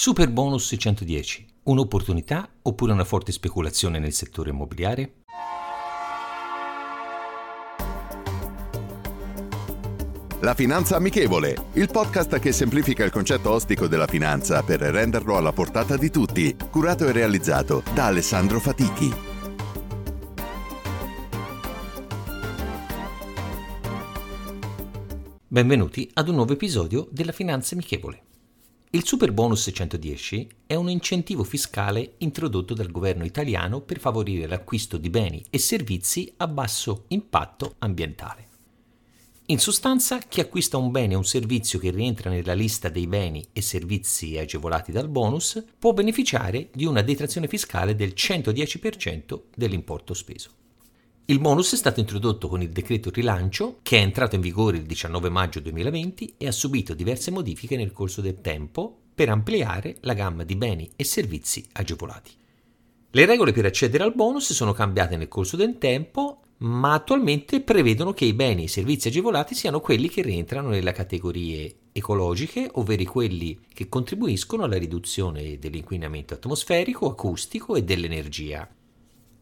Super bonus 610. Un'opportunità oppure una forte speculazione nel settore immobiliare? La Finanza Amichevole, il podcast che semplifica il concetto ostico della finanza per renderlo alla portata di tutti, curato e realizzato da Alessandro Fatichi. Benvenuti ad un nuovo episodio della Finanza Amichevole. Il super bonus 110 è un incentivo fiscale introdotto dal governo italiano per favorire l'acquisto di beni e servizi a basso impatto ambientale. In sostanza, chi acquista un bene o un servizio che rientra nella lista dei beni e servizi agevolati dal bonus può beneficiare di una detrazione fiscale del 110% dell'importo speso. Il bonus è stato introdotto con il decreto rilancio che è entrato in vigore il 19 maggio 2020 e ha subito diverse modifiche nel corso del tempo per ampliare la gamma di beni e servizi agevolati. Le regole per accedere al bonus sono cambiate nel corso del tempo, ma attualmente prevedono che i beni e servizi agevolati siano quelli che rientrano nelle categorie ecologiche, ovvero quelli che contribuiscono alla riduzione dell'inquinamento atmosferico, acustico e dell'energia,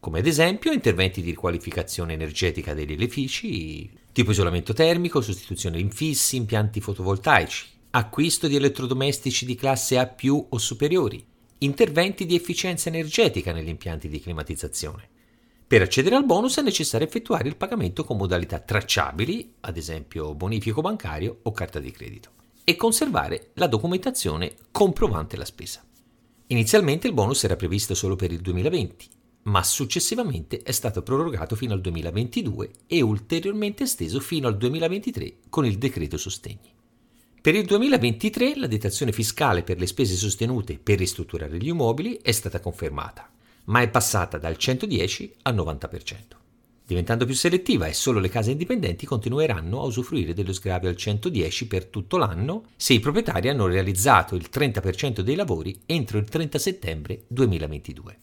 come ad esempio interventi di riqualificazione energetica degli edifici, tipo isolamento termico, sostituzione infissi, impianti fotovoltaici, acquisto di elettrodomestici di classe A o superiori, interventi di efficienza energetica negli impianti di climatizzazione. Per accedere al bonus è necessario effettuare il pagamento con modalità tracciabili, ad esempio bonifico bancario o carta di credito, e conservare la documentazione comprovante la spesa. Inizialmente il bonus era previsto solo per il 2020, ma successivamente è stato prorogato fino al 2022 e ulteriormente esteso fino al 2023 con il decreto sostegni. Per il 2023 la detrazione fiscale per le spese sostenute per ristrutturare gli immobili è stata confermata, ma è passata dal 110 al 90%. Diventando più selettiva e solo le case indipendenti continueranno a usufruire dello sgravio al 110 per tutto l'anno se i proprietari hanno realizzato il 30% dei lavori entro il 30 settembre 2022.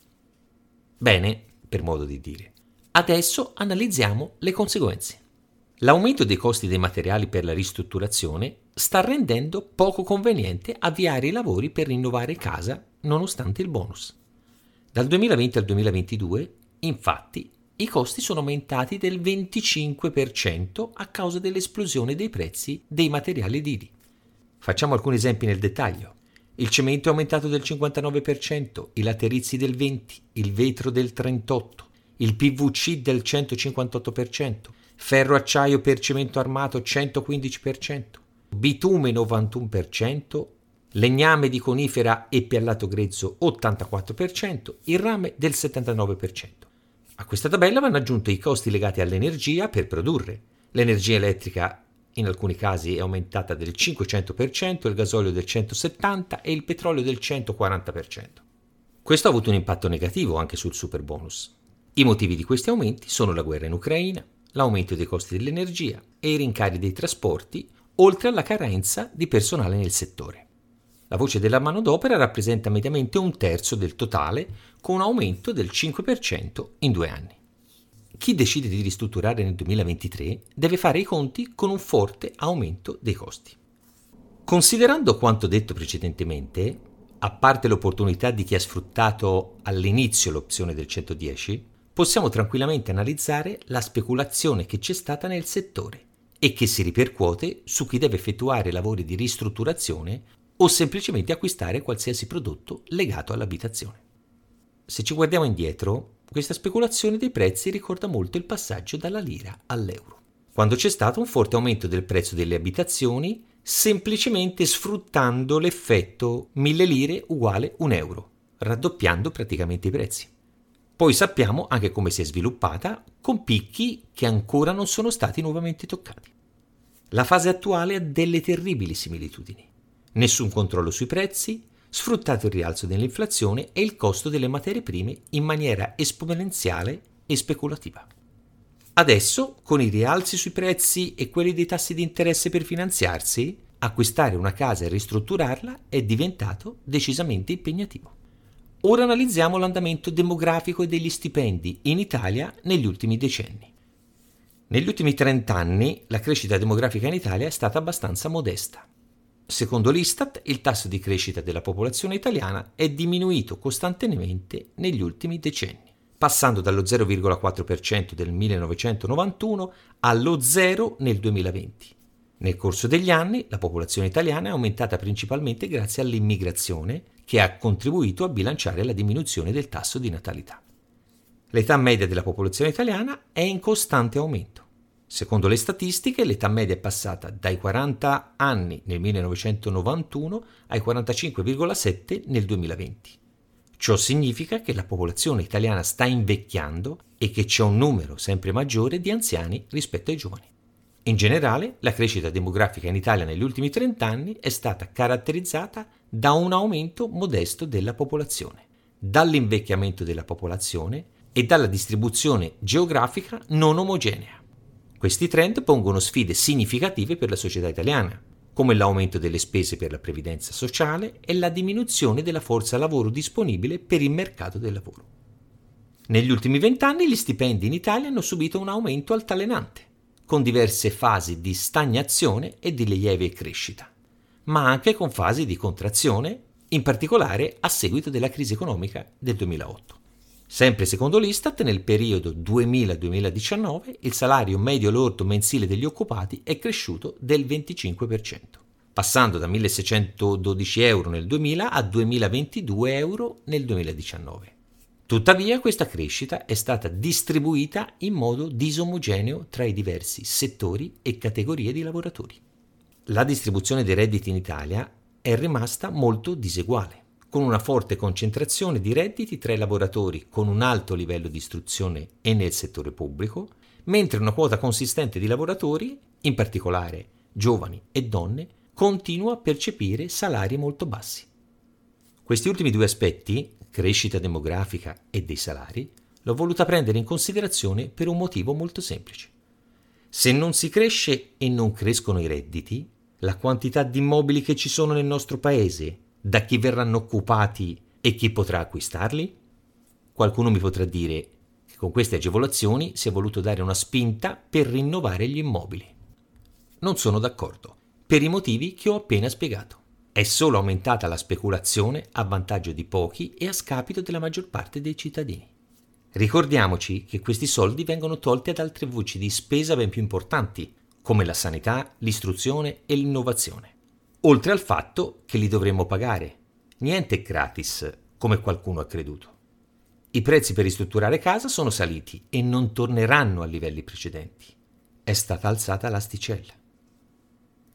Bene, per modo di dire. Adesso analizziamo le conseguenze. L'aumento dei costi dei materiali per la ristrutturazione sta rendendo poco conveniente avviare i lavori per rinnovare casa nonostante il bonus. Dal 2020 al 2022, infatti, i costi sono aumentati del 25% a causa dell'esplosione dei prezzi dei materiali edili. Facciamo alcuni esempi nel dettaglio. Il cemento è aumentato del 59%, i laterizi del 20%, il vetro del 38%, il PVC del 158%, ferro acciaio per cemento armato 115%, bitume 91%, legname di conifera e piallato grezzo 84%, il rame del 79%. A questa tabella vanno aggiunti i costi legati all'energia per produrre. L'energia elettrica in alcuni casi è aumentata del 500%, il gasolio del 170% e il petrolio del 140%. Questo ha avuto un impatto negativo anche sul super bonus. I motivi di questi aumenti sono la guerra in Ucraina, l'aumento dei costi dell'energia e i rincari dei trasporti, oltre alla carenza di personale nel settore. La voce della manodopera rappresenta mediamente un terzo del totale, con un aumento del 5% in due anni chi decide di ristrutturare nel 2023 deve fare i conti con un forte aumento dei costi. Considerando quanto detto precedentemente, a parte l'opportunità di chi ha sfruttato all'inizio l'opzione del 110, possiamo tranquillamente analizzare la speculazione che c'è stata nel settore e che si ripercuote su chi deve effettuare lavori di ristrutturazione o semplicemente acquistare qualsiasi prodotto legato all'abitazione. Se ci guardiamo indietro, questa speculazione dei prezzi ricorda molto il passaggio dalla lira all'euro, quando c'è stato un forte aumento del prezzo delle abitazioni semplicemente sfruttando l'effetto 1000 lire uguale 1 euro, raddoppiando praticamente i prezzi. Poi sappiamo anche come si è sviluppata con picchi che ancora non sono stati nuovamente toccati. La fase attuale ha delle terribili similitudini. Nessun controllo sui prezzi, sfruttato il rialzo dell'inflazione e il costo delle materie prime in maniera esponenziale e speculativa. Adesso, con i rialzi sui prezzi e quelli dei tassi di interesse per finanziarsi, acquistare una casa e ristrutturarla è diventato decisamente impegnativo. Ora analizziamo l'andamento demografico e degli stipendi in Italia negli ultimi decenni. Negli ultimi 30 anni la crescita demografica in Italia è stata abbastanza modesta. Secondo l'Istat, il tasso di crescita della popolazione italiana è diminuito costantemente negli ultimi decenni, passando dallo 0,4% del 1991 allo 0 nel 2020 nel corso degli anni la popolazione italiana è aumentata principalmente grazie all'immigrazione che ha contribuito a bilanciare la diminuzione del tasso di natalità. L'età media della popolazione italiana è in costante aumento. Secondo le statistiche, l'età media è passata dai 40 anni nel 1991 ai 45,7 nel 2020. Ciò significa che la popolazione italiana sta invecchiando e che c'è un numero sempre maggiore di anziani rispetto ai giovani. In generale, la crescita demografica in Italia negli ultimi 30 anni è stata caratterizzata da un aumento modesto della popolazione, dall'invecchiamento della popolazione e dalla distribuzione geografica non omogenea. Questi trend pongono sfide significative per la società italiana, come l'aumento delle spese per la previdenza sociale e la diminuzione della forza lavoro disponibile per il mercato del lavoro. Negli ultimi vent'anni gli stipendi in Italia hanno subito un aumento altalenante con diverse fasi di stagnazione e di lieve crescita, ma anche con fasi di contrazione, in particolare a seguito della crisi economica del 2008. Sempre secondo l'Istat, nel periodo 2000-2019 il salario medio lordo mensile degli occupati è cresciuto del 25%, passando da 1.612 euro nel 2000 a 2.022 euro nel 2019. Tuttavia questa crescita è stata distribuita in modo disomogeneo tra i diversi settori e categorie di lavoratori. La distribuzione dei redditi in Italia è rimasta molto diseguale, con una forte concentrazione di redditi tra i lavoratori con un alto livello di istruzione e nel settore pubblico, mentre una quota consistente di lavoratori, in particolare giovani e donne, continua a percepire salari molto bassi. Questi ultimi due aspetti, crescita demografica e dei salari, l'ho voluta prendere in considerazione per un motivo molto semplice. Se non si cresce e non crescono i redditi, la quantità di immobili che ci sono nel nostro paese, da chi verranno occupati e chi potrà acquistarli? Qualcuno mi potrà dire che con queste agevolazioni si è voluto dare una spinta per rinnovare gli immobili. Non sono d'accordo, per i motivi che ho appena spiegato. È solo aumentata la speculazione a vantaggio di pochi e a scapito della maggior parte dei cittadini. Ricordiamoci che questi soldi vengono tolti ad altre voci di spesa ben più importanti, come la sanità, l'istruzione e l'innovazione. Oltre al fatto che li dovremmo pagare. Niente è gratis, come qualcuno ha creduto. I prezzi per ristrutturare casa sono saliti e non torneranno a livelli precedenti. È stata alzata l'asticella.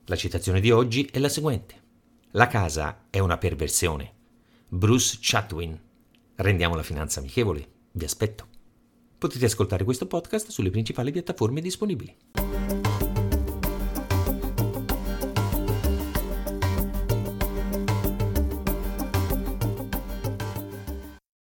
La citazione di oggi è la seguente. La casa è una perversione. Bruce Chatwin. Rendiamo la finanza amichevole. Vi aspetto. Potete ascoltare questo podcast sulle principali piattaforme disponibili.